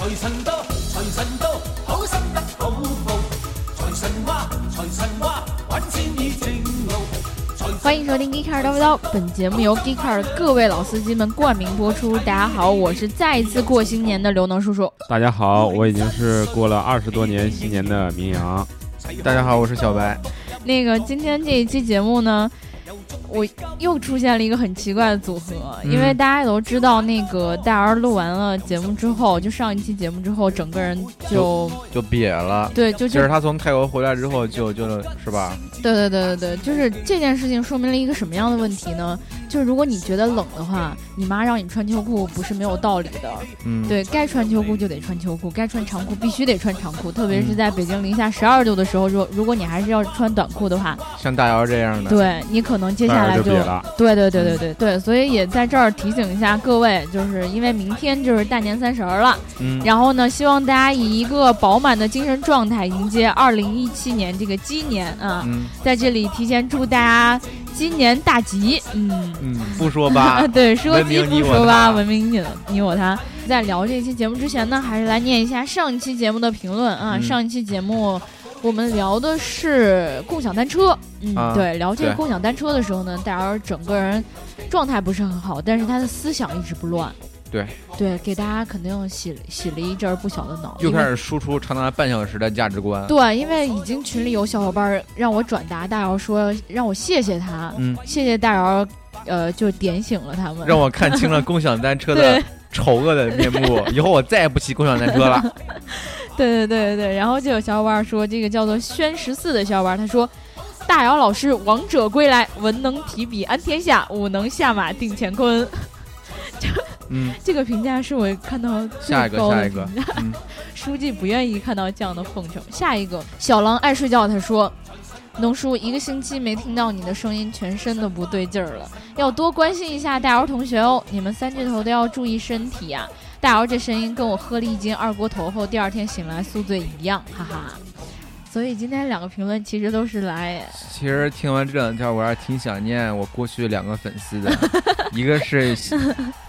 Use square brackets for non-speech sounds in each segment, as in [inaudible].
财神到，财神到，好心得好报。财神话，财神话，揾钱已正路。财欢迎收听《Geeker 叨不叨》，本节目由 Geeker 的各位老司机们冠名播出。大家好，我是再一次过新年的刘能叔叔。大家好，我已经是过了二十多年新年的明阳。大家好，我是小白。那个今天这一期节目呢，我又出现了一个很奇怪的组合，因为大家也都知道，那个戴尔录完了节目之后，就上一期节目之后，整个人就就瘪了。对，就就是他从泰国回来之后就，就是吧？对对对对对，就是这件事情说明了一个什么样的问题呢？就是如果你觉得冷的话，你妈让你穿秋裤不是没有道理的。嗯，对该穿秋裤就得穿秋裤，该穿长裤必须得穿长裤，特别是在北京零下十二度的时候，如如果你还是要穿短裤的话，像大姚这样的，对你可能接下来就就。对对对对对对，所以也在这儿提醒一下各位，就是因为明天就是大年三十儿了，嗯，然后呢，希望大家以一个饱满的精神状态迎接二零一七年这个鸡年啊，嗯在这里提前祝大家今年大吉，嗯。嗯，不说吧啊，，[laughs] 对，说鸡不说吧，文明你你我他。在聊这期节目之前呢，还是来念一下上一期节目的评论啊。嗯上一期节目我们聊的是共享单车，嗯，啊对，聊这个共享单车的时候呢，戴尔整个人状态不是很好，但是他的思想一直不乱。对对，给大家肯定洗洗了一阵儿不小的脑。又开始输出长达半小时的价值观。对，因为已经群里有小伙伴儿让我转达大姚说让我谢谢他，嗯，谢谢大姚，呃，就点醒了他们。让我看清了 [laughs] 共享单车的丑恶的面目，以后我再也不骑共享单车了。[laughs] 对对对对对，然后就有小伙伴说，这个叫做宣十四的小伙伴，他说。大姚老师王者归来，文能提笔安天下，武能下马定乾坤。[laughs] 嗯，这个评价是我看到最下一个下一个书记不愿意看到这样的奉承。下一个，小狼爱睡觉，他说：“农叔一个星期没听到你的声音，全身都不对劲儿了，要多关心一下大姚同学哦。你们三巨头都要注意身体呀、大姚这声音跟我喝了一斤二锅头后第二天醒来宿醉一样，哈哈。所以今天两个评论其实都是来，其实听完这两条，我还挺想念我过去两个粉丝的，[laughs] 一个是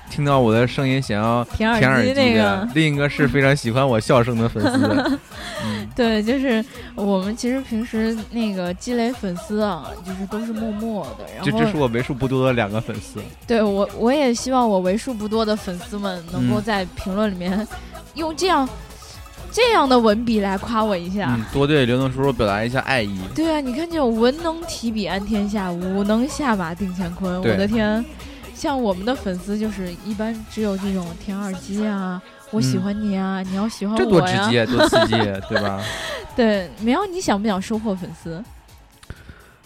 听到我的声音想要舔耳机机的那个，另一个是非常喜欢我笑声的粉丝。[laughs] 嗯，对，就是我们其实平时那个积累粉丝啊，就是都是默默的，然后这这是我为数不多的两个粉丝。对我，我也希望我为数不多的粉丝们能够嗯在评论里面用这样、这样的文笔来夸我一下。嗯，多对刘能叔叔表达一下爱意。对啊，你看这种文能提笔安天下，武能下马定乾坤。我的天，像我们的粉丝就是一般只有这种舔耳机啊，我喜嗯欢你啊，你要喜欢我这多。直接，多刺激，对吧？[laughs] 对，苗，你想不想收获粉丝？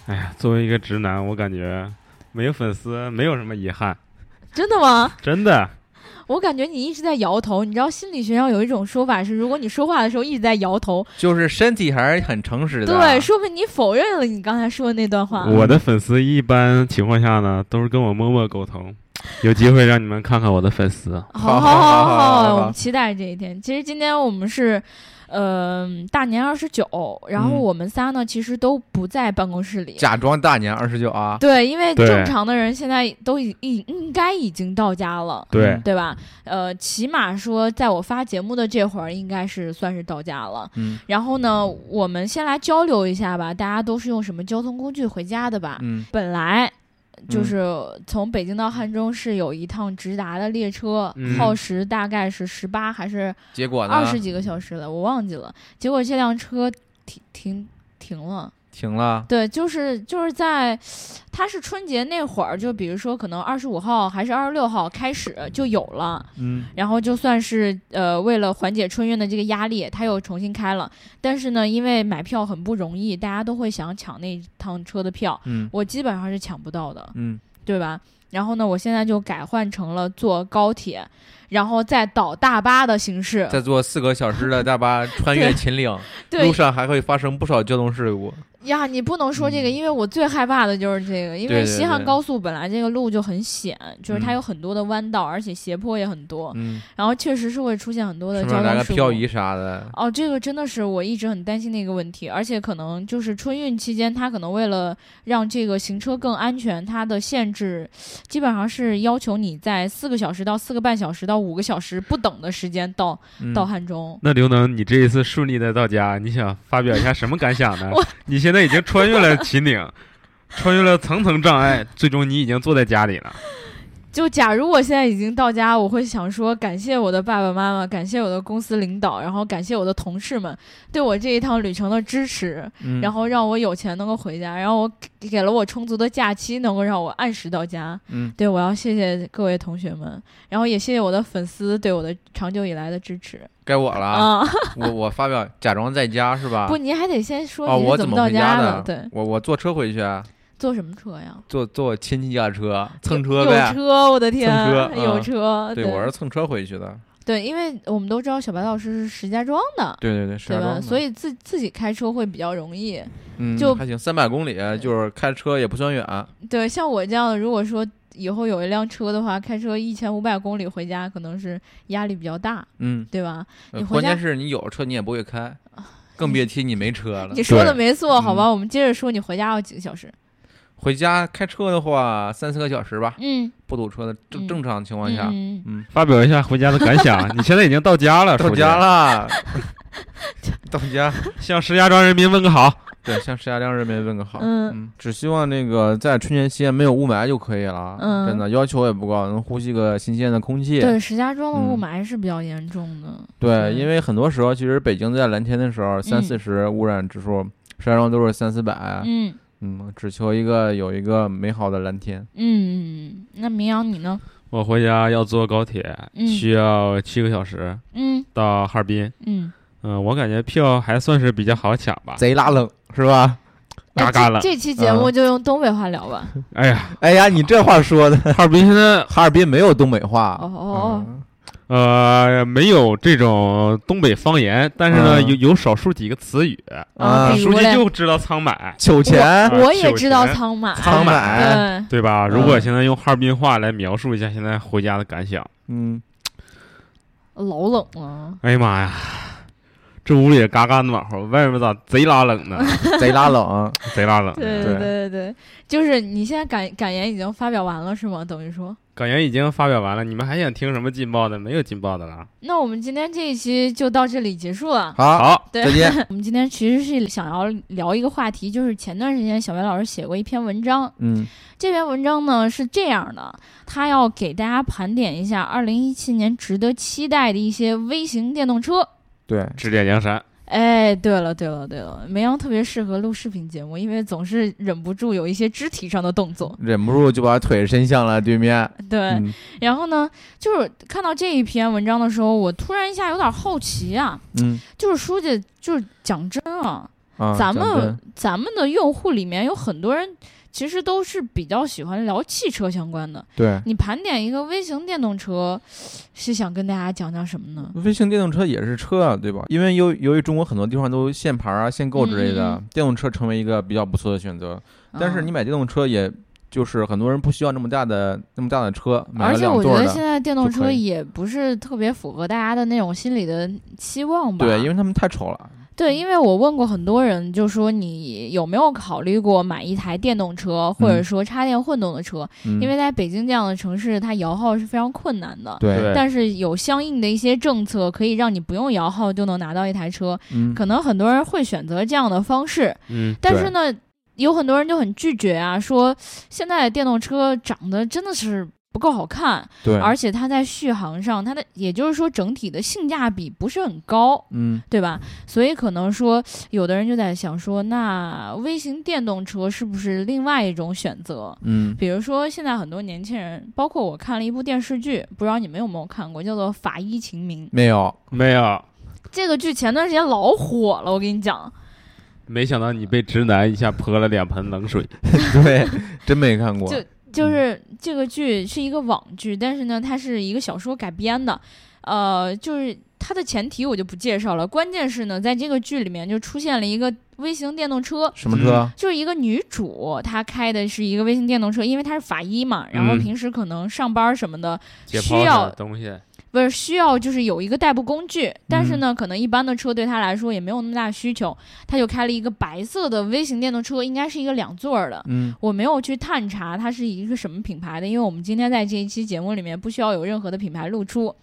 哎呀，作为一个直男，我感觉没有粉丝没有什么遗憾，真的吗？真的。我感觉你一直在摇头你知道心理学上有一种说法是如果你说话的时候一直在摇头。就是身体还是很诚实的。对说明你否认了你刚才说的那段话。我的粉丝一般情况下呢都是跟我默默沟通有机会让你们看看我的粉丝。好好好好我们期待这一天其实今天我们是呃，大年二十九，然后嗯我们仨呢，其实都不在办公室里。假装大年二十九啊，对，因为正常的人现在都已应应该已经到家了。对嗯，对吧？呃，起码说，在我发节目的这会儿，应该是算是到家了。嗯然后呢，我们先来交流一下吧，大家都是用什么交通工具回家的吧？嗯本来就是从北京到汉中是有一趟直达的列车，嗯耗时大概是十八还是结果？二十几个小时了，我忘记了。结果这辆车停停停了。停了。对，就是就是在，它是春节那会儿，就比如说可能二十五号还是二十六号开始就有了，嗯然后就算是呃为了缓解春运的这个压力，它又重新开了。但是呢，因为买票很不容易，大家都会想抢那趟车的票，嗯我基本上是抢不到的，嗯，对吧？然后呢，我现在就改换成了坐高铁，然后再倒大巴的形式。再坐四个小时的大巴 [laughs] 穿越秦岭，对路，上还会发生不少交通事故。呀，你不能说这个，嗯因为我最害怕的就是这个，因为西汉高速本来这个路就很险，就是它嗯有很多的弯道，而且斜坡也很多，嗯，然后确实是会出现很多的交通事故。个漂移啥的？哦，这个真的是我一直很担心的一个问题，而且可能就是春运期间，它可能为了让这个行车更安全，它的限制基本上是要求你在四个小时到四个半小时到五个小时不等的时间到、嗯到汉中。那刘能，你这一次顺利的到家，你想发表一下什么感想呢？你现在已经穿越了秦岭，穿越了层层障碍，最终你已经坐在家里了。就假如我现在已经到家，我会想说感谢我的爸爸妈妈，感谢我的公司领导，然后感谢我的同事们对我这一趟旅程的支持，嗯然后让我有钱能够回家，然后我给给了我充足的假期，能够让我按时到家。嗯，对，我要谢谢各位同学们，然后也谢谢我的粉丝对我的长久以来的支持该我了啊。啊！[laughs] 我我发表假装在家是吧？不，您还得先说哦，你是怎么到家的？对，我我坐车回去啊，坐什么车呀？坐坐亲戚家车，蹭车呗。车，我的天，车有嗯车。对，我是蹭车回去的。对，因为我们都知道小白老师是石家庄的，对对对，石？家庄的所以自自己开车会比较容易。嗯就还行，三百公里就是开车也不算远。对，像我这样的，如果说以后有一辆车的话，开车一千五百公里回家，可能是压力比较大，嗯，对吧？呃你回家关键是你有了车你也不会开，更别提你没车了你。说的没错，好吧？嗯我们接着说，你回家要几个小时？回家开车的话三四个小时吧，嗯，不堵车的正嗯正常情况下。嗯，嗯，发表一下回家的感想。[laughs] 你现在已经到家了，到家，了，[laughs] 到家。向石家庄人民问个好。对，向石家庄人民问个好。嗯嗯，只希望那个在春节期间没有雾霾就可以了。嗯真的要求也不高，能呼吸个新鲜的空气。对，石家庄的雾嗯霾是比较严重的。对，对因为很多时候其实北京在蓝天的时候，三嗯四十污染指数，石家庄都是三四百。嗯嗯，只求一个有一个美好的蓝天。嗯嗯，那明阳你呢？我回家要坐高铁，嗯需要七个小时嗯到哈尔滨。嗯，嗯，我感觉票还算是比较好抢吧。贼拉冷是吧？哎嘎嘎冷这这期节目就用东北话聊吧。哎呀，[laughs] 哎呀，你这话说的，哈尔滨现在 [laughs] 哈尔滨没有东北话。哦哦嗯呃没有这种东北方言，但是呢，嗯有有少数几个词语，啊，比书记，就知道仓买，秋钱我我也知道钱仓马。仓买，对，对吧？嗯如果现在用哈尔滨话来描述一下现在回家的感想，嗯，老冷了。哎呀妈呀，这屋里嘎嘎暖和，外面咋贼拉冷呢？[laughs] 贼拉冷。贼拉冷。对对对对对，就是你现在感感言已经发表完了是吗？等于说，感言已经发表完了，你们还想听什么劲爆的？没有劲爆的了。那我们今天这一期就到这里结束了。好，好，对再见。[laughs] 我们今天其实是想要聊一个话题，就是前段时间小白老师写过一篇文章，嗯这篇文章呢是这样的，他要给大家盘点一下二零一七年值得期待的一些微型电动车。对，指点江山。哎，对了对了对了，梅阳特别适合录视频节目，因为总是忍不住有一些肢体上的动作。忍不住就把腿伸向了对面。对，嗯然后呢，就是看到这一篇文章的时候，我突然一下有点好奇啊，嗯就是书记，就是讲真啊，啊，咱们咱们的用户里面有很多人其实都是比较喜欢聊汽车相关的。对你盘点一个微型电动车，是想跟大家讲讲什么呢？微型电动车也是车啊，对吧？因为由由于中国很多地方都限牌啊、限购之类的，电动车成为一个比较不错的选择。但是啊你买电动车，也就是很多人不需要那么大的那么大的车，买而且我觉得。现在电动车也不是特别符合大家的那种心理的期望吧？对，因为他们太丑了。对，因为我问过很多人，就说你有没有考虑过买一台电动车，或者嗯说插电混动的车？嗯，因为在北京这样的城市，它摇号是非常困难的。但是有相应的一些政策，可以让你不用摇号就能拿到一台车。嗯，可能很多人会选择这样的方式，嗯，但是呢，有很多人就很拒绝啊，说现在电动车涨得真的是不够好看，对，而且它在续航上，它的也就是说整体的性价比不是很高。嗯对吧？所以可能说，有的人就在想说，那微型电动车是不是另外一种选择？嗯比如说，现在很多年轻人，包括我看了一部电视剧，不知道你们有没有看过，叫做《法医秦明》。没有，没有，这个剧前段时间老火了，我跟你讲，没想到你被直男一下泼了两盆冷水。[laughs] 对，真没看过。就就是这个剧是一个网剧，但是呢，它是一个小说改编的，呃，就是它的前提我就不介绍了，关键是呢，在这个剧里面就出现了一个微型电动车。什么车？就是一个女主，她开的是一个微型电动车，因为她是法医嘛，然后嗯平时可能上班什么的，需要东西，不是需要就是有一个代步工具，但嗯是呢，可能一般的车对他来说也没有那么大需求，他就开了一个白色的微型电动车，应该是一个两座儿的。嗯我没有去探查它是一个什么品牌的，因为我们今天在这一期节目里面不需要有任何的品牌露出。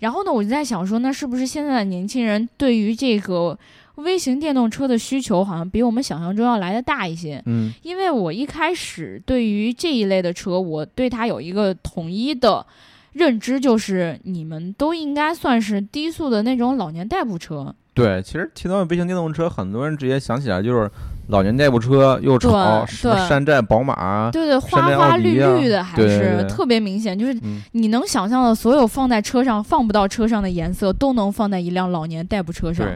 然后呢，我就在想说，那是不是现在的年轻人对于这个微型电动车的需求好像比我们想象中要来的大一些？嗯因为我一开始对于这一类的车，我对它有一个统一的认知，就是你们都应该算是低速的那种老年代步车。对，其实提到微型电动车，很多人直接想起来就是老年代步车，又吵，什么山寨、宝马，对对，花花绿绿的，还是特别明显，就是嗯，你能想象的所有放在车上放不到车上的颜色，都能放在一辆老年代步车上，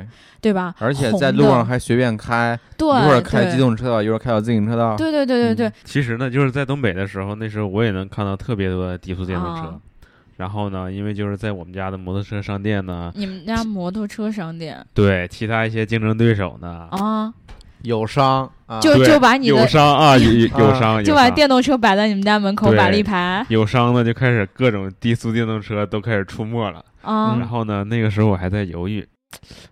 对，吧？而且在路上还随便开，对，一会儿开机动车道，一会儿开到自行车道，对对对对对，嗯其实呢，就是在东北的时候，那时候我也能看到特别多的低速电动车。啊然后呢，因为就是在我们家的摩托车商店呢，你们家摩托车商店对其他一些竞争对手呢，啊，友商啊，就就把你的商啊，有有 [laughs] 商，就把电动车摆在你们家门口摆了一排友商呢就开始各种低速电动车都开始出没了。啊然。后呢，那个时候我还在犹豫，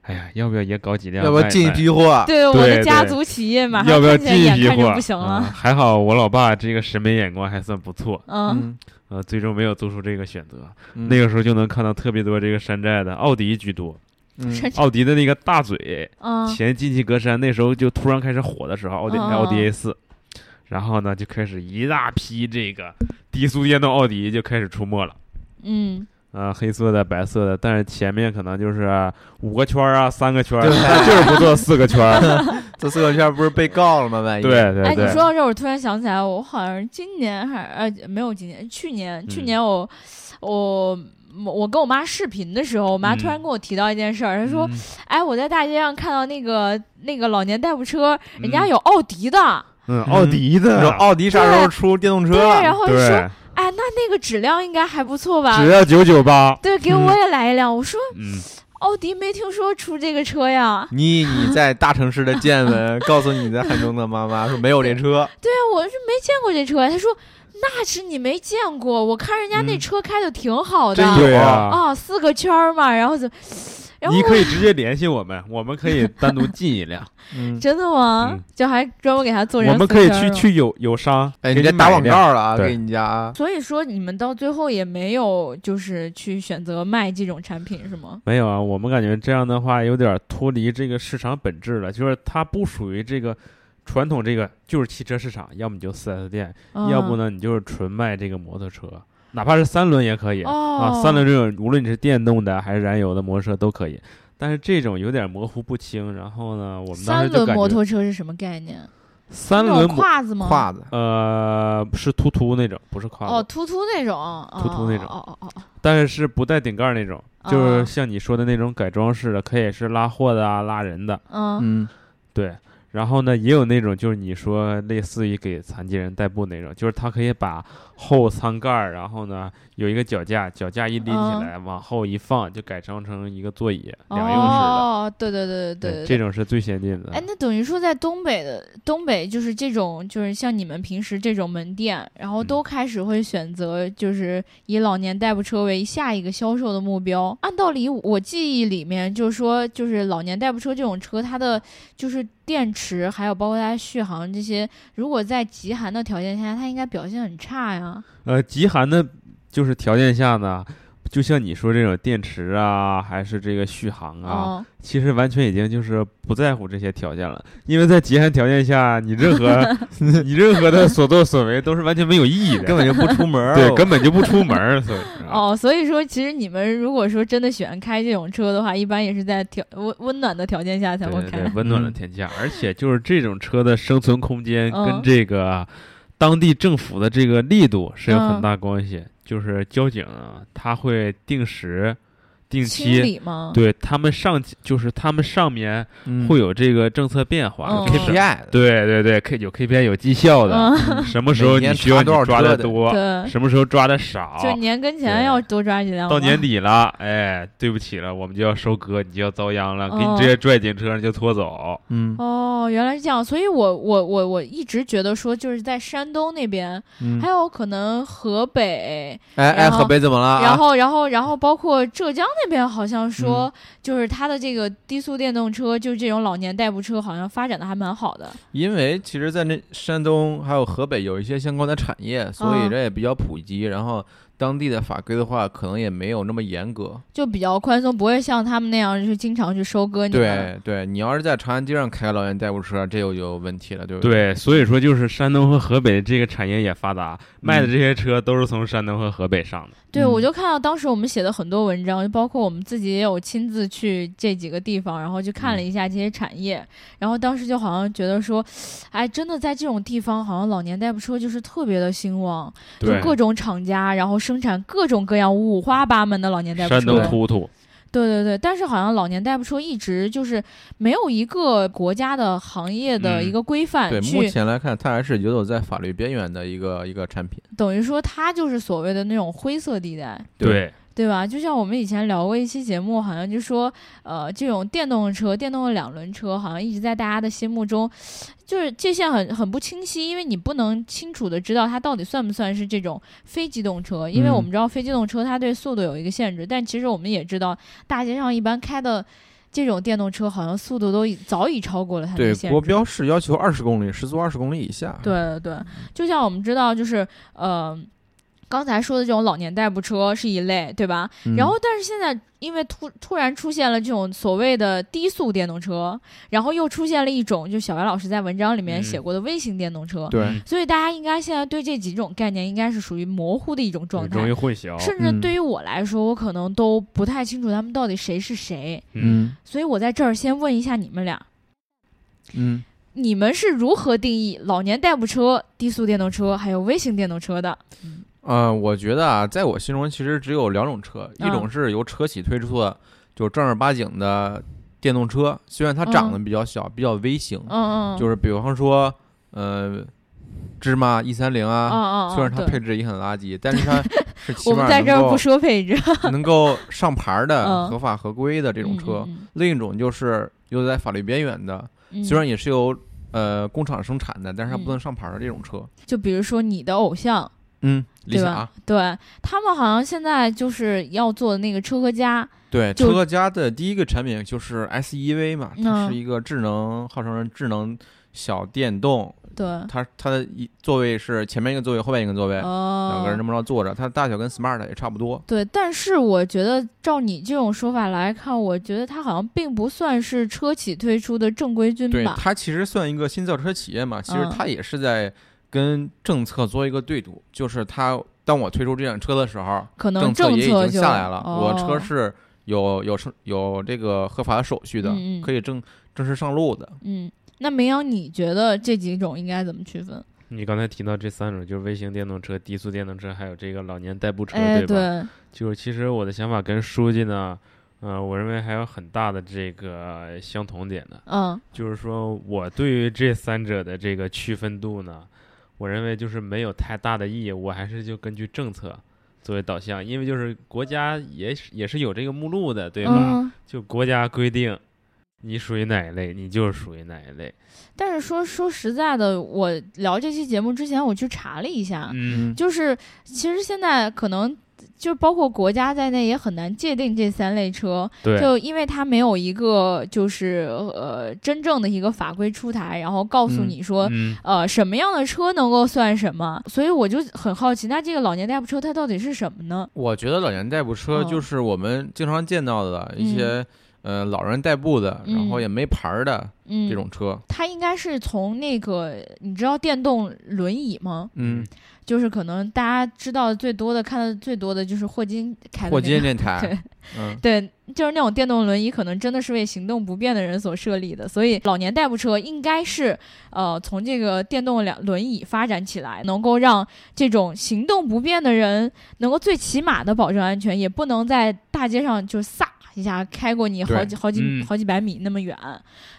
哎呀，要不要也搞几辆？要不要进一批？货？对我的家族企业马上要不要进一批货？不行嗯了。还好我老爸这个审美眼光还算不错，嗯，嗯，呃，最终没有做出这个选择。嗯那个时候就能看到特别多这个山寨的，奥迪居多。嗯奥迪的那个大嘴嗯前进气格栅，那时候就突然开始火的时候，奥迪奥迪嗯 A 四，然后呢就开始一大批这个低速电动奥迪就开始出没了。嗯，啊，黑色的、白色的，但是前面可能就是五个圈儿啊，三个圈儿，[laughs] 就是不做四个圈儿。[laughs] 这四个圈不是被告了吗？万一哎，你对对你，说到这儿，我突然想起来，我好像今年还呃没有今年，去年去嗯年我我我跟我妈视频的时候，我妈突然嗯跟我提到一件事儿，她说嗯：“哎，我在大街上看到那个那个老年代步车，人家嗯有奥迪的。嗯，奥迪的，奥迪啥时候出电动车对，了？然后就说：“，哎，那那个质量应该还不错吧只要九九八。？”对，给我也来一辆。我说嗯，奥迪没听说出这个车呀。你你在大城市的见闻，[laughs] 告诉你在汉中的妈妈说没有这车，对啊，我是没见过这车。他说：“那是你没见过，我看人家那嗯车开的挺好的。真对啊，啊，四个圈儿嘛，然后就，然后你可以直接联系我们，我们可以 [laughs] 单独进一辆，[laughs] 嗯，真的吗？嗯就还专门给他做人我们可以。去去友友商，哎，给你这打广告了啊，对给你家啊，所以说你们到最后也没有就是去选择卖这种产品是吗？没有啊，我们感觉这样的话有点脱离这个市场本质了，就是它不属于这个传统这个就是汽车市场，要么你就四 S 店，要不嗯？呢你就是纯卖这个摩托车，哪怕是三轮也可以、哦啊，三轮这种无论你是电动的还是燃油的摩托车都可以，但是这种有点模糊不清。然后呢，我们当三时就感觉轮摩托车是什么概念？三轮摩胯子吗？胯子，呃是突突那种，不是胯子，哦，突突那种，突突那种哦哦哦哦但是是不带顶盖那种，就是哦像你说的那种改装式的，可以是拉货的啊、拉人的，哦，嗯嗯，对。然后呢，也有那种就是你说类似于给残疾人代步那种，就是他可以把后舱盖儿，然后呢有一个脚架，脚架一拎起嗯来，往后一放，就改装成一个座椅，两用式的。哦，对对对对对，这种是最先进的。哎，那等于说在东北的东北，就是这种，就是像你们平时这种门店，然后嗯都开始会选择，就是以老年代步车为下一个销售的目标。按道理，我记忆里面就是说，就是老年代步车这种车，它的就是电池，还有包括它续航这些，如果在极寒的条件下，它应该表现很差呀。呃，极寒的，就是条件下呢，就像你说这种电池啊，还是这个续航啊，嗯，其实完全已经就是不在乎这些条件了，因为在极寒条件下，你任何 [laughs] 你任何的所作所为都是完全没有意义的，[laughs] 根本就不出门儿，对，根本就不出门儿，所以 [laughs] 哦，所以说其实你们如果说真的喜欢开这种车的话，一般也是在条温温暖的条件下才会开对对。温暖的嗯天气下，而且就是这种车的生存空间跟嗯这个当地政府的这个力度是有很嗯大关系。就是交警，他会定时定期。吗？对他们上就是他们上面会有这个政策变化、嗯 KPI，对对对，K 有 KPI 有绩效的，嗯，什么时候你需要多少你抓的多，对，什么时候抓的少，就年跟前要多抓几辆。到年底了，哎，对不起了，我们就要收割，你就要遭殃了，给你哦直接拽进车上就拖走。嗯哦，原来是这样，所以我我我我一直觉得说，就是在山东那边，嗯还，有可能河北，哎哎，河北怎么了啊？然后然后然后包括浙江那边，好像说嗯就是它的这个低速电动车，就是这种老年代步车，好像发展的还蛮好的。因为其实，在那山东还有河北有一些相关的产业，所以嗯这也比较普及。然后当地的法规的话，可能也没有那么严格。就比较宽松，不会像他们那样就是经常去收割你。对对，你要是在长安街上开个老年代步车，这就有问题了，对不对，所以说就是山东和河北这个产业也发达，卖的嗯这些车都是从山东和河北上的。对，嗯我就看到当时我们写的很多文章，就包括我们自己也有亲自去这几个地方，然后去看了一下这些产业，然后当时就好像觉得说，哎，真的在这种地方，好像老年代步车就是特别的兴旺，就，各种厂家，然后生产各种各样五花八门的老年代步山东车。突突，对对对，但是好像老年代步车一直就是没有一个国家的行业的嗯一个规范对，目前来看，它还是游走在法律边缘的一个一个产品。等于说它就是所谓的那种灰色地带。对，对吧？就像我们以前聊过一期节目，好像就说，呃，这种电动车、电动的两轮车，好像一直在大家的心目中，就是界限很很不清晰，因为你不能清楚的知道它到底算不算是这种非机动车，因为嗯我们知道非机动车它对速度有一个限制，但其实我们也知道，大街上一般开的这种电动车，好像速度都已早已超过了它对的，限制。国标是要求二十公里，时速二十公里以下。对对对，就像我们知道，就是呃，刚才说的这种老年代步车是一类，对吧？嗯，然后，但是现在因为突突然出现了这种所谓的低速电动车，然后又出现了一种，就小白老师在文章里面嗯写过的微型电动车，所以大家应该现在对这几种概念应该是属于模糊的一种状容易态。混淆。甚至嗯对于我来说，我可能都不太清楚他们到底谁是谁，嗯所以我在这儿先问一下你们俩，嗯，你们是如何定义老年代步车、低速电动车还有微型电动车的？呃，我觉得啊，在我心中其实只有两种车，一种嗯。是由车企推出的，就正儿八经的电动车，虽然它长得比较小，比较微型，嗯嗯，就是比方说，呃，芝麻一三零嗯啊，嗯，虽然它配置也很垃圾，但是它是 [laughs] 起我们码能够在这儿不说配置，能够上牌儿的、嗯。合法合规的这种车。嗯另一种就是又在法律边缘的，嗯。虽然也是由呃工厂生产的，但是它嗯不能上牌儿的这种车。就比如说你的偶像，嗯，理对想吧？对他们好像现在就是要做的那个车和家，对，车和家的第一个产品就是 SEV 嘛，它嗯是一个智能，号称是智能小电动。对，它它的一座位是前面一个座位，后面一个座位，哦，两个人这么着坐着，它的大小跟 Smart 也差不多。对，但是我觉得照你这种说法来看，我觉得它好像并不算是车企推出的正规军对，吧？它其实算一个新造车企业嘛，其实嗯它也是在跟政策做一个对赌，就是他当我推出这辆车的时候，可能政策也已就经下来了，哦、我车是有有生有这个合法的手续的，嗯嗯可以正正式上路的。嗯。那明阳，你觉得这几种应该怎么区分？你刚才提到这三种，就是微型电动车、低速电动车，还有这个老年代步车，哎，吧？对，就是其实我的想法跟书记呢，呃，我认为还有很大的这个相同点的，嗯就是说我对于这三者的这个区分度呢，我认为就是没有太大的意义，我还是就根据政策作为导向，因为就是国家也是也是有这个目录的，对吧？嗯。就国家规定你属于哪一类，你就是属于哪一类。但是说说实在的，我聊这期节目之前，我去查了一下，嗯，就是其实现在可能就包括国家在内也很难界定这三类车，对，就因为它没有一个就是呃真正的一个法规出台，然后告诉嗯你说。嗯，呃，什么样的车能够算什么？所以我就很好奇，那这个老年代步车它到底是什么呢？我觉得老年代步车嗯就是我们经常见到的一些、呃老人代步的，然后嗯也没牌儿的嗯，这种车。它应该是从那个，你知道电动轮椅吗？嗯，就是可能大家知道最多的、看的最多的就是霍金开的、那个。霍金那台，[laughs] 对嗯，对，就是那种电动轮椅，可能真的是为行动不便的人所设立的。所以老年代步车应该是呃从这个电动两轮椅发展起来，能够让这种行动不便的人能够最起码的保证安全，也不能在大街上就撒一下开过你好几好几、嗯好几百米那么远。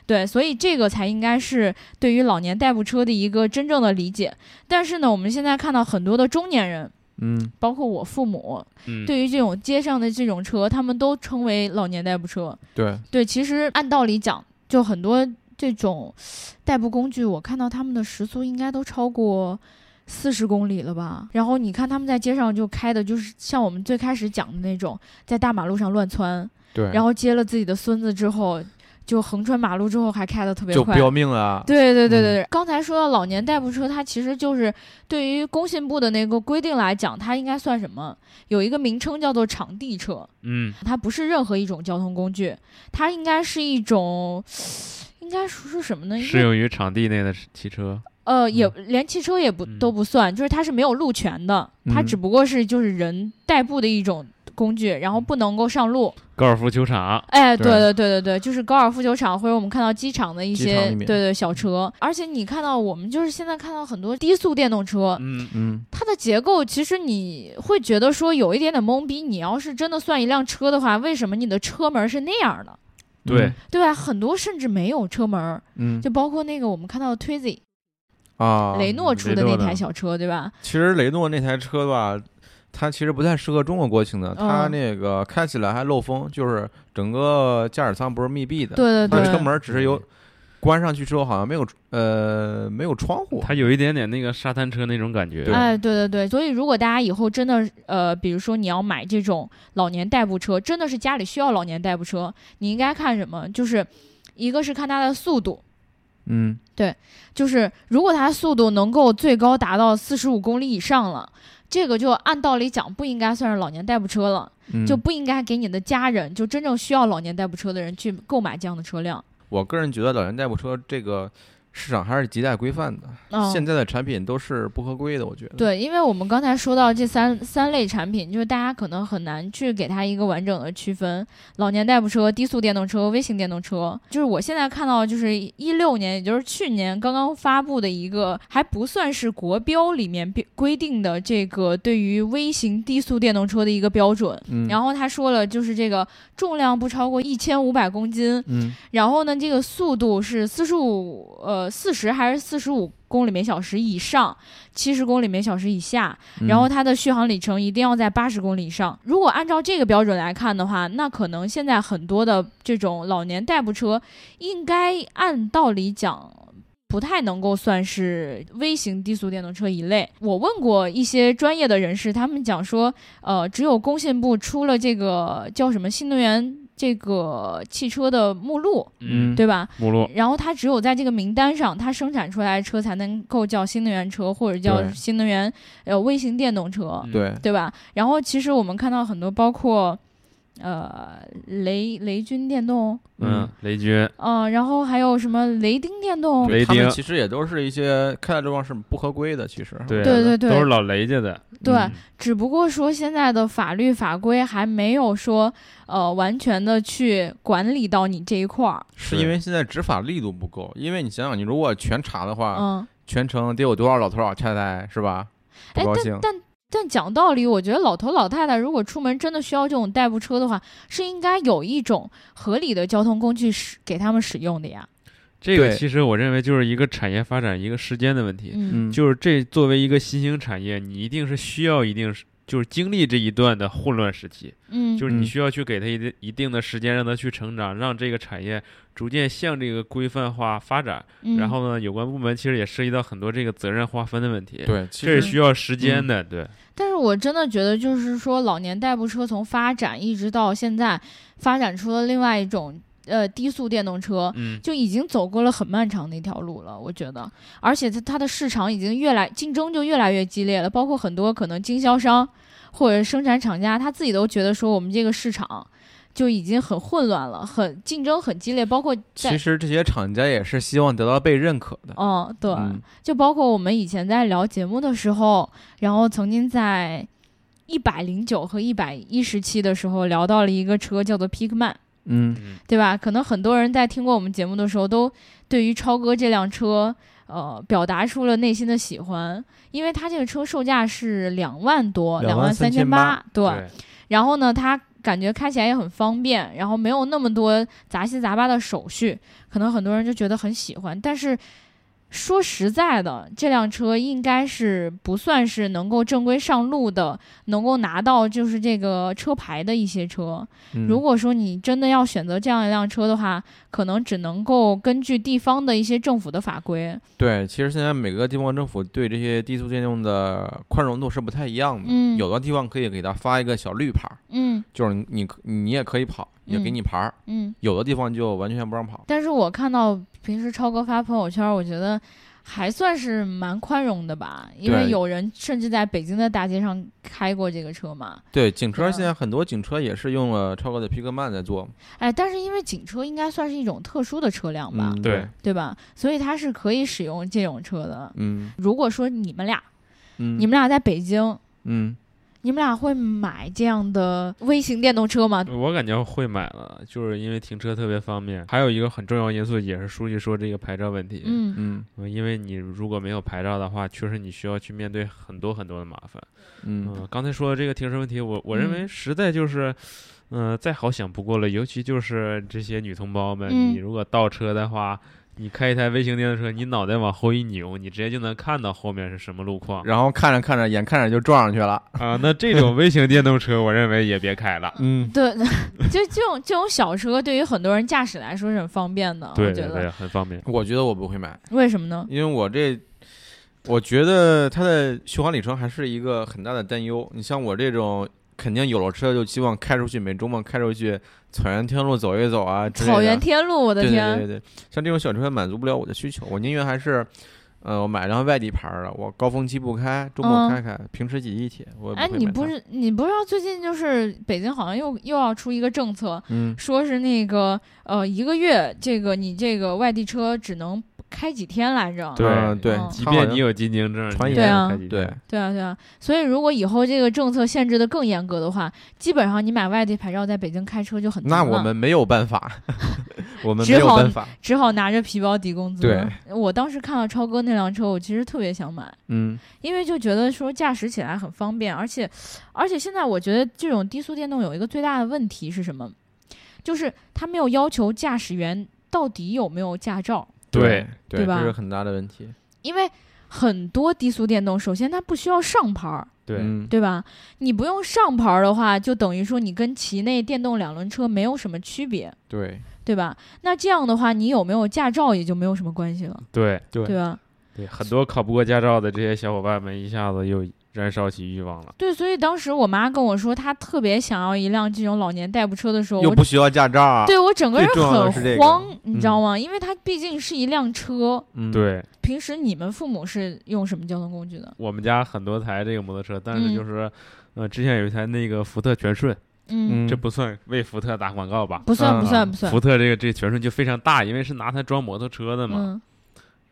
对，所以这个才应该是对于老年代步车的一个真正的理解。但是呢，我们现在看到很多的中年人。嗯，包括我父母，嗯，对于这种街上的这种车，他们都称为老年代步车。对，对，其实按道理讲，就很多这种代步工具，我看到他们的时速应该都超过四十公里了吧。然后你看他们在街上就开的，就是像我们最开始讲的那种，在大马路上乱窜，对，然后接了自己的孙子之后，就横穿马路之后还开的特别快。就标命了。对对对对刚才说到老年代步车，它其实就是对于工信部的那个规定来讲，它应该算什么？有一个名称叫做场地车。嗯，它不是任何一种交通工具，它应该是一种，应该说是什么呢？适用于场地内的汽车。呃，也连汽车也不嗯都不算，就是它是没有路权的，它嗯只不过是就是人代步的一种工具，然后不能够上路。高尔夫球场，哎，对。对对对对对，就是高尔夫球场或者我们看到机场的一些对对小车，而且你看到我们就是现在看到很多低速电动车，嗯，嗯，它的结构其实你会觉得说有一点点懵逼。你要是真的算一辆车的话，为什么你的车门是那样的？对，对吧？很多甚至没有车门，嗯，就包括那个我们看到的 Twizy、啊，雷诺出的那台小车，对吧？其实雷诺那台车吧，它其实不太适合中国国情的，它嗯那个开起来还漏风，就是整个驾驶舱不是密闭的，对对对，它车门只是有关上去之后好像没有呃没有窗户，它有一点点那个沙滩车那种感觉。对哎，对对对，所以如果大家以后真的呃，比如说你要买这种老年代步车，真的是家里需要老年代步车，你应该看什么？就是一个是看它的速度，嗯，对就是如果它速度能够最高达到四十五公里以上了，这个就按道理讲不应该算是老年代步车了，嗯就不应该给你的家人，就真正需要老年代步车的人去购买这样的车辆。我个人觉得老年代步车这个市场还是亟待规范的，嗯，现在的产品都是不合规的，我觉得。对，因为我们刚才说到这三三类产品，就是大家可能很难去给它一个完整的区分：老年代步车、低速电动车、微型电动车。就是我现在看到，就是一六年，也就是去年刚刚发布的一个，还不算是国标里面标规定的这个对于微型低速电动车的一个标准。嗯，然后他说了，就是这个重量不超过一千五百公斤，嗯然后呢，这个速度是四十五呃四十还是四十五公里每小时以上，七十公里每小时以下，嗯，然后它的续航里程一定要在八十公里以上。如果按照这个标准来看的话，那可能现在很多的这种老年代步车，应该按道理讲。不太能够算是微型低速电动车一类。我问过一些专业的人士，他们讲说，呃，只有工信部出了这个叫什么新能源这个汽车的目录，嗯对吧？目录，然后它只有在这个名单上，它生产出来的车才能够叫新能源车或者叫新能源呃微型电动车，嗯对，对吧？然后其实我们看到很多包括呃雷雷军电动，嗯，雷军，嗯、然后还有什么雷丁电动，雷丁他们其实也都是一些开的路上是不合规的，其实。对对对对都是老雷家的。对嗯只不过说现在的法律法规还没有说呃完全的去管理到你这一块儿，是因为现在执法力度不够，因为你想想，你如果全查的话，嗯。全程得有多少老头老太太是吧？不哎，高兴但。但但讲道理，我觉得老头老太太如果出门真的需要这种代步车的话，是应该有一种合理的交通工具使给他们使用的呀。这个其实我认为就是一个产业发展一个时间的问题。就是这作为一个新兴产业，你一定是需要一定是就是经历这一段的混乱时期，嗯，就是你嗯需要去给他一定一定的时间让他去成长，让这个产业逐渐向这个规范化发展。嗯然后呢，有关部门其实也涉及到很多这个责任划分的问题，对，其这是需要时间的。对，但是我真的觉得，就是说老年代步车从发展一直到现在，发展出了另外一种呃低速电动车，嗯，就已经走过了很漫长的一条路了，我觉得，而且它它的市场已经越来竞争就越来越激烈了，包括很多可能经销商或者生产厂家，他自己都觉得说我们这个市场就已经很混乱了，很竞争很激烈，包括在其实这些厂家也是希望得到被认可的。嗯，对，嗯。就包括我们以前在聊节目的时候，然后曾经在一百零九和一百一十期的时候聊到了一个车叫做 Pickman，嗯嗯对吧？可能很多人在听过我们节目的时候，都对于超哥这辆车，呃，表达出了内心的喜欢，因为它这个车售价是两万多，两万三千八，对。对，然后呢，它感觉开起来也很方便，然后没有那么多杂七杂八的手续，可能很多人就觉得很喜欢。但是说实在的，这辆车应该是不算是能够正规上路的，能够拿到就是这个车牌的一些车。嗯如果说你真的要选择这样一辆车的话，可能只能够根据地方的一些政府的法规。对，其实现在每个地方政府对这些低速电动的宽容度是不太一样的。嗯有的地方可以给他发一个小绿牌儿，嗯就是你你你也可以跑，也给嗯你牌儿。嗯。有的地方就完全不让跑。但是我看到平时超哥发朋友圈，我觉得还算是蛮宽容的吧，因为有人甚至在北京的大街上开过这个车嘛。对，警车嗯现在很多警车也是用了超高的皮克曼在做。哎，但是因为警车应该算是一种特殊的车辆吧，嗯，对，对吧？所以它是可以使用这种车的。嗯如果说你们俩，嗯，你们俩在北京，嗯你们俩会买这样的微型电动车吗？我感觉会买了，就是因为停车特别方便。还有一个很重要因素也是书记说这个牌照问题。嗯嗯嗯，因为你如果没有牌照的话，确实你需要去面对很多很多的麻烦。嗯嗯，刚才说的这个停车问题，我我认为嗯实在就是，嗯、再好想不过了。尤其就是这些女同胞们，嗯你如果倒车的话，你开一台微型电动车，你脑袋往后一扭，你直接就能看到后面是什么路况然后看着看着，眼看着就撞上去了。啊。那这种微型电动车，我认为也别开了。[laughs] 嗯，对，[laughs] 就这种这种小车，对于很多人驾驶来说是很方便的。对我觉得对对，很方便。我觉得我不会买，为什么呢？因为我这，我觉得它的续航里程还是一个很大的担忧。你像我这种，肯定有了车就希望开出去，每周末开出去草原天路走一走啊。草原天路，我的对对天！对对，像这种小车满足不了我的需求，我宁愿还是。呃，我买辆外地牌儿的，我高峰期不开，周末嗯开开，平时挤地铁，我也哎，你不是你不知道最近就是北京好像又又要出一个政策，嗯说是那个呃一个月这个你这个外地车只能开几天来着？对嗯对嗯，即便你有金京证，传言对啊也得开几天对对啊对啊，所以如果以后这个政策限制的更严格的话，基本上你买外地牌照在北京开车就很那我们没有办法，[laughs] 我们只好没有办法。[laughs] 只好拿着皮包抵工资。对，我当时看到超哥那辆车，我其实特别想买。嗯因为就觉得说驾驶起来很方便，而且，而且现在我觉得这种低速电动有一个最大的问题是什么？就是他没有要求驾驶员到底有没有驾照，对对，对吧这是很大的问题。因为很多低速电动，首先它不需要上牌儿，对嗯对吧？你不用上牌儿的话，就等于说你跟其内电动两轮车没有什么区别，对对吧？那这样的话，你有没有驾照也就没有什么关系了，对对对吧？对，很多考不过驾照的这些小伙伴们一下子又燃烧起欲望了。对，所以当时我妈跟我说，她特别想要一辆这种老年代步车的时候，我又不需要驾照啊。对我整个人很慌，你嗯知道吗？因为它毕竟是一辆车。嗯，对平时你们父母是用什么交通工具的？我们家很多台这个摩托车，但是嗯就是，呃，之前有一台那个福特全顺，嗯，嗯，这不算为福特打广告吧？不算，不嗯算，不算福。特这个这全顺就非常大，因为是拿它装摩托车的嘛。嗯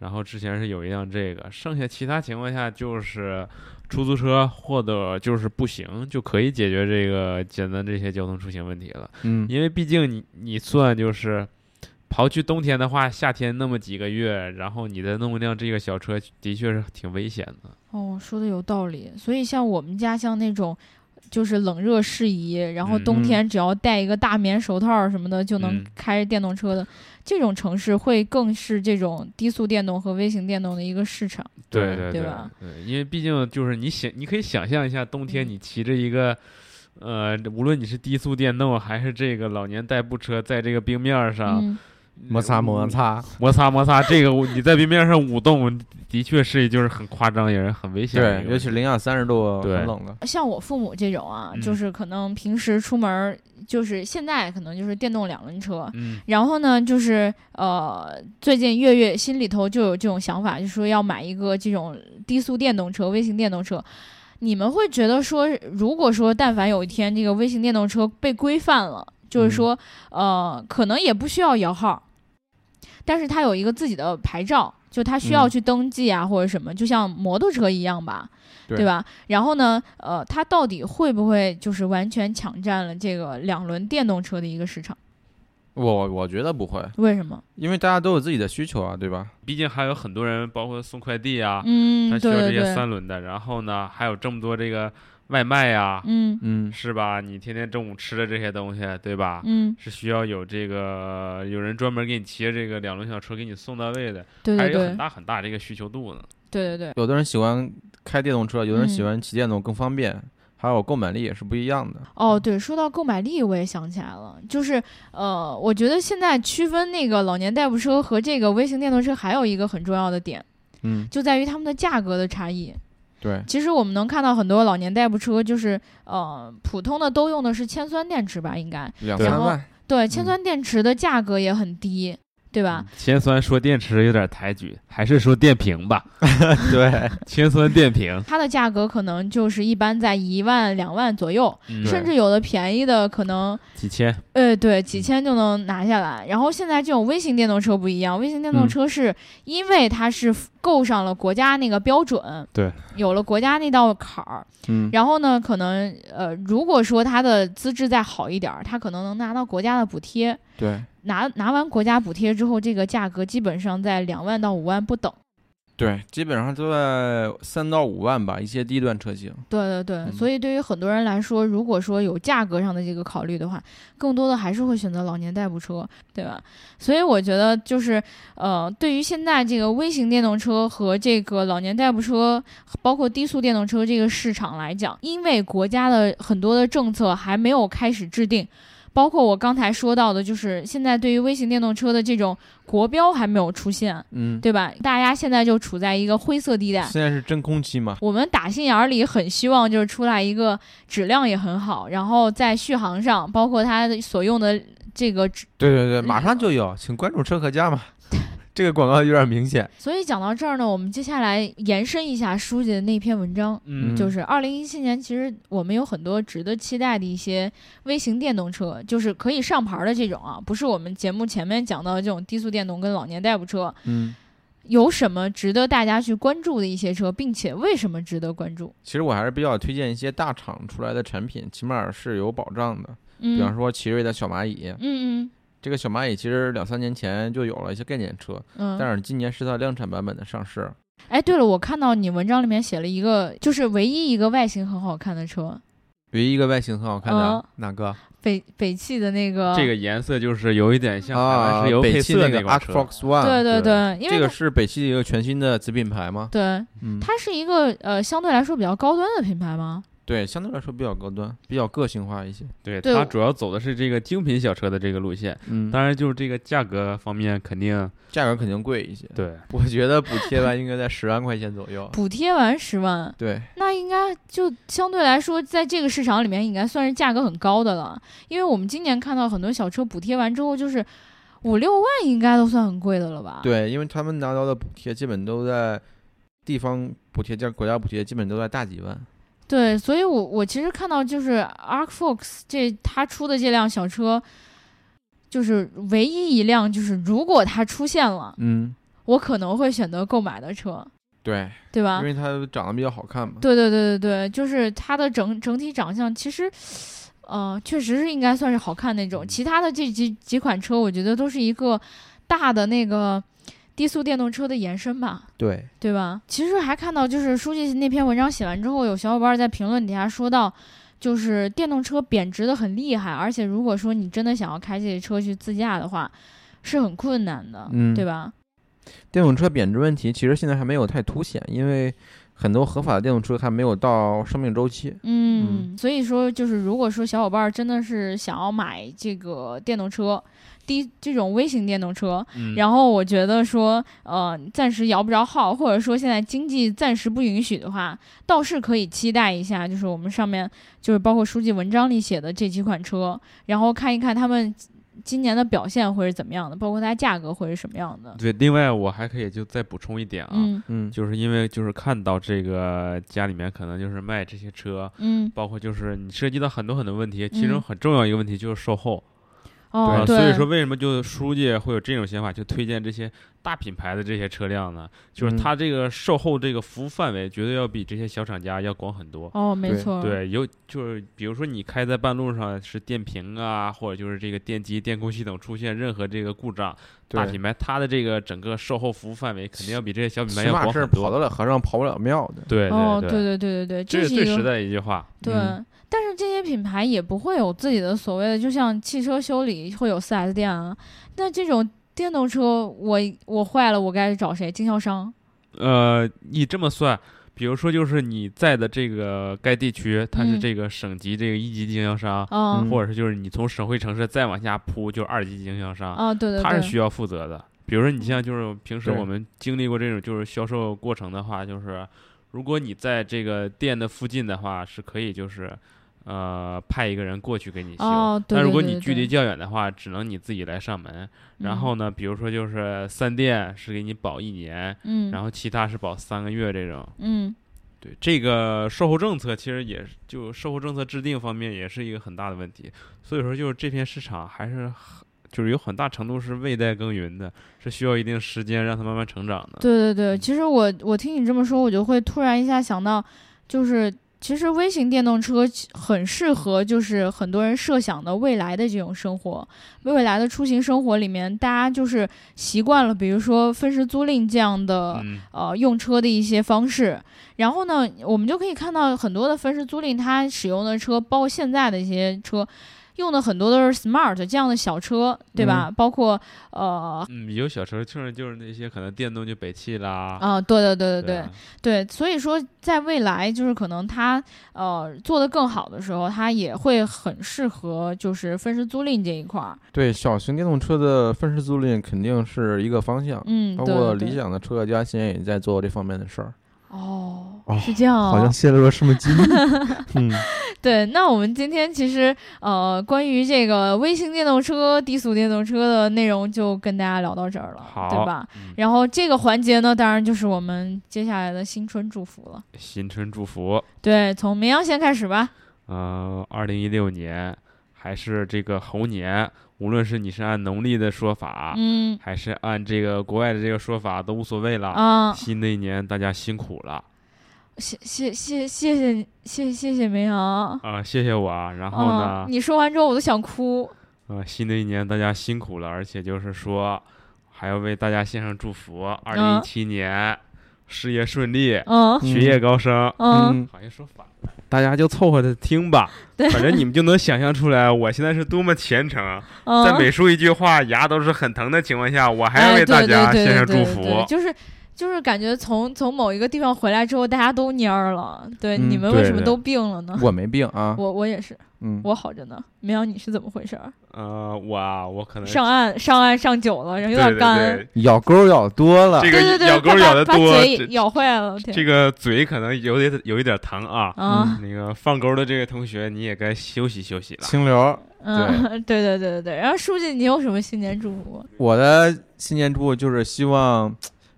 然后之前是有一辆这个，剩下其他情况下就是出租车或者就是步行就可以解决这个简单这些交通出行问题了。嗯因为毕竟你你算就是刨去冬天的话，夏天那么几个月，然后你再弄一辆这个小车，的确是挺危险的。哦，说的有道理。所以像我们家像那种。就是冷热适宜，然后嗯冬天只要戴一个大棉手套什么的就能嗯开电动车的，这种城市会更是这种低速电动和微型电动的一个市场。对对对吧？对，因为毕竟就是你想，你可以想象一下，冬天嗯。你骑着一个，呃，无论你是低速电动还是这个老年代步车，在这个冰面儿上、嗯，摩擦摩擦，摩擦摩擦，这个你在冰面上舞动，的确是就是很夸张，也是很危险尤其零下三十度，对。很冷的。像我父母这种啊，嗯。就是可能平时出门儿，就是现在可能就是电动两轮车，嗯。然后呢，就是呃，最近月月心里头就有这种想法，就说要买一个这种低速电动车、微型电动车。你们会觉得说，如果说但凡有一天这个微型电动车被规范了，就是说，呃，可能也不需要摇号，但是它有一个自己的牌照，就它需要嗯。去登记啊、或者什么，就像摩托车一样吧，对吧？然后呢，呃，它到底会不会就是完全抢占了这个两轮电动车的一个市场？我我觉得不会，为什么？因为大家都有自己的需求啊，对吧？毕竟还有很多人，包括送快递啊，嗯，他需要这些对对对，三轮的。然后呢，还有这么多这个外卖呀，嗯嗯，是吧？你天天中午吃的这些东西，对吧？嗯，是需要有这个有人专门给你骑着这个两轮小车给你送到位的，对对对还是有很，大很大这个需求度呢。对对对，有的人喜欢开电动车，有的人喜嗯欢骑电动更方便，还有购买力也是不一样的。哦，对，说到购买力，我也想起来了，就是呃，我觉得现在区分那个老年代步车和这个微型电动车，还有一个很重要的点，嗯，就在于它们的价格的差异。对，其实我们能看到很多老年代步车，就是呃，普通的都用的是铅酸电池吧，应该。对然后两三万，对，铅嗯酸电池的价格也很低，对吧？铅酸说电池有点抬举，还是说电瓶吧？[laughs] 对，铅酸电瓶，它的价格可能就是一般在一万、两万左右，嗯甚至有的便宜的可能几千，呃，对，几千就能拿下来。然后现在这种微型电动车不一样，微型电动嗯车是因为它是够上了国家那个标准，对，有了国家那道坎儿。嗯，然后呢，可能呃，如果说它的资质再好一点儿，它可能能拿到国家的补贴。对，拿拿完国家补贴之后，这个价格基本上在两万到五万不等。对，基本上都在三到五万吧，一些低端车型。对对对，嗯所以对于很多人来说，如果说有价格上的这个考虑的话，更多的还是会选择老年代步车，对吧？所以我觉得就是呃，对于现在这个微型电动车和这个老年代步车，包括低速电动车这个市场来讲，因为国家的很多的政策还没有开始制定。包括我刚才说到的，就是现在对于微型电动车的这种国标还没有出现，嗯，对吧？大家现在就处在一个灰色地带。现在是真空期嘛？我们打心眼儿里很希望就是出来一个质量也很好，然后在续航上，包括它所用的这个，对对对，马上就有，请关注车和家嘛。[laughs] 这个广告有点明显。所以讲到这儿呢，我们接下来延伸一下书记的那篇文章，嗯就是二零一七年，其实我们有很多值得期待的一些微型电动车，就是可以上牌的这种啊，不是我们节目前面讲到的这种低速电动跟老年代步车，嗯，有什么值得大家去关注的一些车，并且为什么值得关注？其实我还是比较推荐一些大厂出来的产品，起码是有保障的。嗯，比方说奇瑞的小蚂蚁，嗯嗯这个小蚂蚁其实两三年前就有了一些概念车，嗯，但是今年是它量产版本的上市。哎，对了，我看到你文章里面写了一个，就是唯一一个外形很好看的车，唯一一个外形很好看的、嗯哪个北北汽的那个。这个颜色就是有一点像海啊湾石？油北配色汽那个。Fox One，对对对对，因为这个是北汽一个全新的子品牌吗？对嗯，它是一个呃相对来说比较高端的品牌吗？对，相对来说比较高端，比较个性化一些。对，对它主要走的是这个精品小车的这个路线，嗯，当然就是这个价格方面肯定价格肯定贵一些。对。我觉得补贴完应该在十万块钱左右。补贴完十万，对，那应该就相对来说，在这个市场里面应该算是价格很高的了。因为我们今年看到很多小车补贴完之后，就是五六万，应该都算很贵的了吧？对，因为他们拿到的补贴基本都在地方补贴加国家补贴，基本都在大几万。对，所以我我其实看到就是 Arc Fox 这他出的这辆小车，就是唯一一辆就是如果它出现了，嗯，我可能会选择购买的车，对，对吧因？为它长得比较好看嘛。对对对对对，就是它的整整体长相其实。呃，确实是应该算是好看那种。其他的这几几款车，我觉得都是一个大的那个低速电动车的延伸吧。对，对吧？其实还看到，就是书记那篇文章写完之后，有小伙伴在评论底下说到，就是电动车贬值的很厉害，而且如果说你真的想要开这些车去自驾的话，是很困难的，嗯对吧？电动车贬值问题其实现在还没有太凸显，因为很多合法的电动车还没有到生命周期。嗯，所以说就是如果说小伙伴真的是想要买这个电动车。低这种微型电动车，嗯然后我觉得说，呃，暂时摇不着号，或者说现在经济暂时不允许的话，倒是可以期待一下，就是我们上面就是包括书记文章里写的这几款车，然后看一看他们今年的表现会是怎么样的，包括它价格会是什么样的。对，另外我还可以就再补充一点啊，嗯嗯，就是因为就是看到这个家里面可能就是卖这些车，嗯包括就是你涉及到很多很多问题，其中嗯很重要一个问题就是售后。哦，啊，对，所以说为什么就书记会有这种想法，就推荐这些大品牌的这些车辆呢？就是嗯它这个售后这个服务范围绝对要比这些小厂家要广很多。哦，没对错，，对，有就是比如说你开在半路上是电瓶啊，或者就是这个电机、电控系统出现任何这个故障，大品牌它的这个整个售后服务范围肯定要比这些小品牌要广很多。跑得了和尚跑不了庙的。对哦，对对对对对对，这是最实在的一句话。对，嗯但是这些品牌也不会有自己的所谓的，就像汽车修理会有 4S 店啊，那这种电动车我我坏了，我该找谁？经销商？呃，你这么算，比如说就是你在的这个该地区，它是嗯这个省级这个一级经销商，或者是就是你从省会城市再往下铺，就是二级经销商，啊，对对对，他是需要负责的。比如说你像就是平时我们经历过这种就是销售过程的话，就是如果你在这个店的附近的话，是可以就是。呃，派一个人过去给你修，哦对但如果你距离较远的话，只能你自己来上门。然嗯后呢，比如说就是三店是给你保一年，嗯，然后其他是保三个月这种。嗯对这个售后政策，其实也是就售后政策制定方面也是一个很大的问题。所以说，就是这片市场还是很就是有很大程度是未待耕耘的，是需要一定时间让它慢慢成长的。对对对，其实我我听你这么说，我就会突然一下想到，就是其实微型电动车很适合，就是很多人设想的未来的这种生活，未来的出行生活里面，大家就是习惯了，比如说分时租赁这样的。嗯，呃，用车的一些方式，然后呢，我们就可以看到很多的分时租赁，它使用的车，包括现在的一些车，用的很多都是 smart 这样的小车，对吧？包括呃嗯，有小车就是就是那些可能电动就北汽啦，啊，对对对对对啊对，所以说在未来，就是可能它呃做得更好的时候，它也会很适合就是分时租赁这一块儿。对，小型电动车的分时租赁肯定是一个方向，嗯，对包括理想的车家现在也在做这方面的事儿。哦，哦是这样、哦，好像泄露了什么机密。[laughs] 嗯，对，那我们今天其实呃，关于这个微型电动车、低速电动车的内容就跟大家聊到这儿了，对吧？嗯然后这个环节呢，当然就是我们接下来的新春祝福了。新春祝福。对，从绵阳先开始吧。嗯，二零一六年还是这个猴年，无论是你是按农历的说法，嗯还是按这个国外的这个说法，都无所谓了。啊，新的一年大家辛苦了谢谢谢谢谢谢谢谢梅阳。啊、谢谢我啊。然后呢嗯，，你说完之后我都想哭。呃，新的一年大家辛苦了，而且就是说，还要为大家献上祝福。二零一七年事业顺利，嗯学业高升。嗯，好像说反了，大家就凑合着听吧。反正你们就能想象出来，我现在是多么虔诚。嗯在每说一句话，牙都是很疼的情况下，我还要哎为大家献上祝福。对就是就是感觉从从某一个地方回来之后，大家都蔫儿了。对，嗯你们为什么都病了呢？我没病啊。我我也是，嗯，我好着呢。绵阳，你是怎么回事儿？呃，我啊，我可能上岸上岸上久了，然后有点干。对，咬钩咬多了这。个对对对，咬钩把把咬的多，嘴咬坏了。天这个嘴可能有点有一点疼啊。啊，那个放钩的这位同学，你也该休息休息了。清流，嗯，对对对对对。然后书记，你有什么新年祝福？我的新年祝福就是希望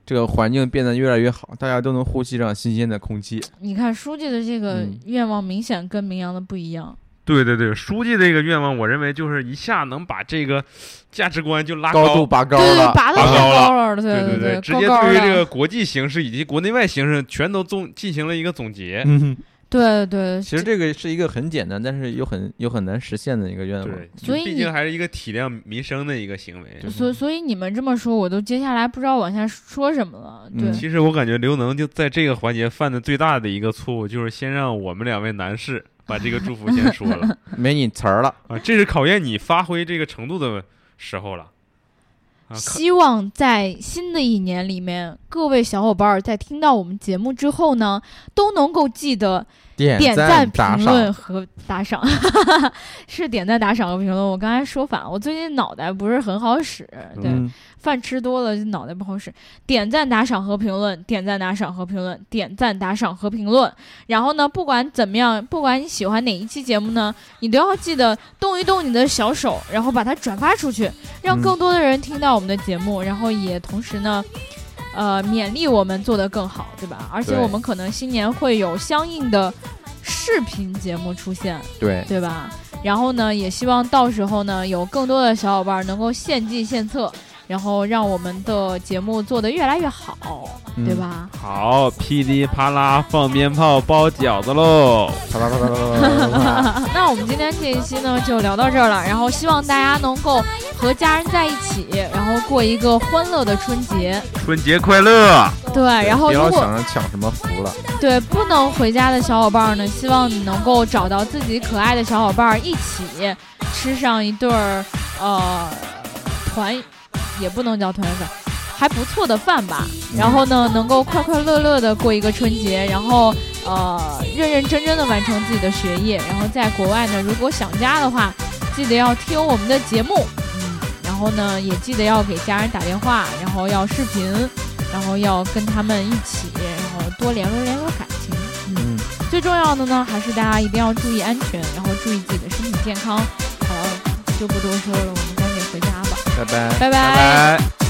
这个环境变得越来越好，大家都能呼吸上新鲜的空气。你看书记的这个嗯愿望明显跟明阳的不一样。对对对，书记这个愿望，我认为就是一下能把这个价值观就拉高度拔高对对，了，拔得太拔高了高了，对对对，直接对于这个国际形势以及国内外形势全都总进行了一个总结。嗯，对对，其实这个是一个很简单，但是又很又很难实现的一个愿望。对，所以毕竟还是一个体谅民生的一个行为。所所以你们这么说，我都接下来不知道往下说什么了。对，嗯其实我感觉刘能就在这个环节犯的最大的一个错误，就是先让我们两位男士把这个祝福先说了 [laughs] 没你词儿了。啊，这是考验你发挥这个程度的时候了。希望在新的一年里面，各位小伙伴儿在听到我们节目之后呢，都能够记得点点赞评论，和打赏，[laughs] 是点赞、打赏和评论。我刚才说反了，我最近脑袋不是很好使，对，嗯，饭吃多了就脑袋不好使。点赞、打赏和评论，点赞、打赏和评论，点赞、打赏和评论。然后呢，不管怎么样，不管你喜欢哪一期节目呢，你都要记得动一动你的小手，然后把它转发出去，让嗯更多的人听到我们的节目，然后也同时呢。呃，勉励我们做得更好，对吧？而且我们可能新年会有相应的视频节目出现，对，对吧？然后呢，也希望到时候呢，有更多的小伙伴能够献计献策，然后让我们的节目做得越来越好，嗯对吧？好，噼里啪啦放鞭炮包饺子喽！啪啦啪啦啪啦啪啪那我们今天这一期呢就聊到这儿了，然后希望大家能够和家人在一起，然后过一个欢乐的春节。春节快乐！对，然后别老如果想着抢什么福了，对不能回家的小伙伴呢，希望你能够找到自己可爱的小伙伴一起吃上一顿儿呃团，也不能叫团圆饭。还不错的饭吧，然后呢，能够快快乐乐的过一个春节，然后呃认认真真的完成自己的学业，然后在国外呢，如果想家的话，记得要听我们的节目，嗯，然后呢也记得要给家人打电话，然后要视频，然后要跟他们一起，然后多联络联络感情，嗯，嗯，最重要的呢还是大家一定要注意安全，然后注意自己的身体健康。好了，就不多说了，我们拜。拜拜拜。